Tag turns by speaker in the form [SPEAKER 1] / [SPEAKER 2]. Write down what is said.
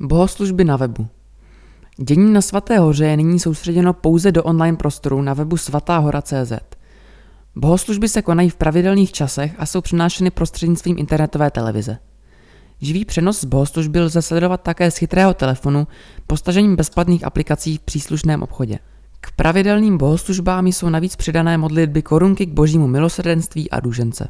[SPEAKER 1] Bohoslužby na webu. Dění na Svaté hoře je nyní soustředěno pouze do online prostoru na webu svatáhora.cz. Bohoslužby se konají v pravidelných časech a jsou přenášeny prostřednictvím internetové televize. Živý přenos z bohoslužby lze sledovat také z chytrého telefonu postažením bezplatných aplikací v příslušném obchodě. K pravidelným bohoslužbám jsou navíc přidané modlitby korunky k božímu milosrdenství a dužence.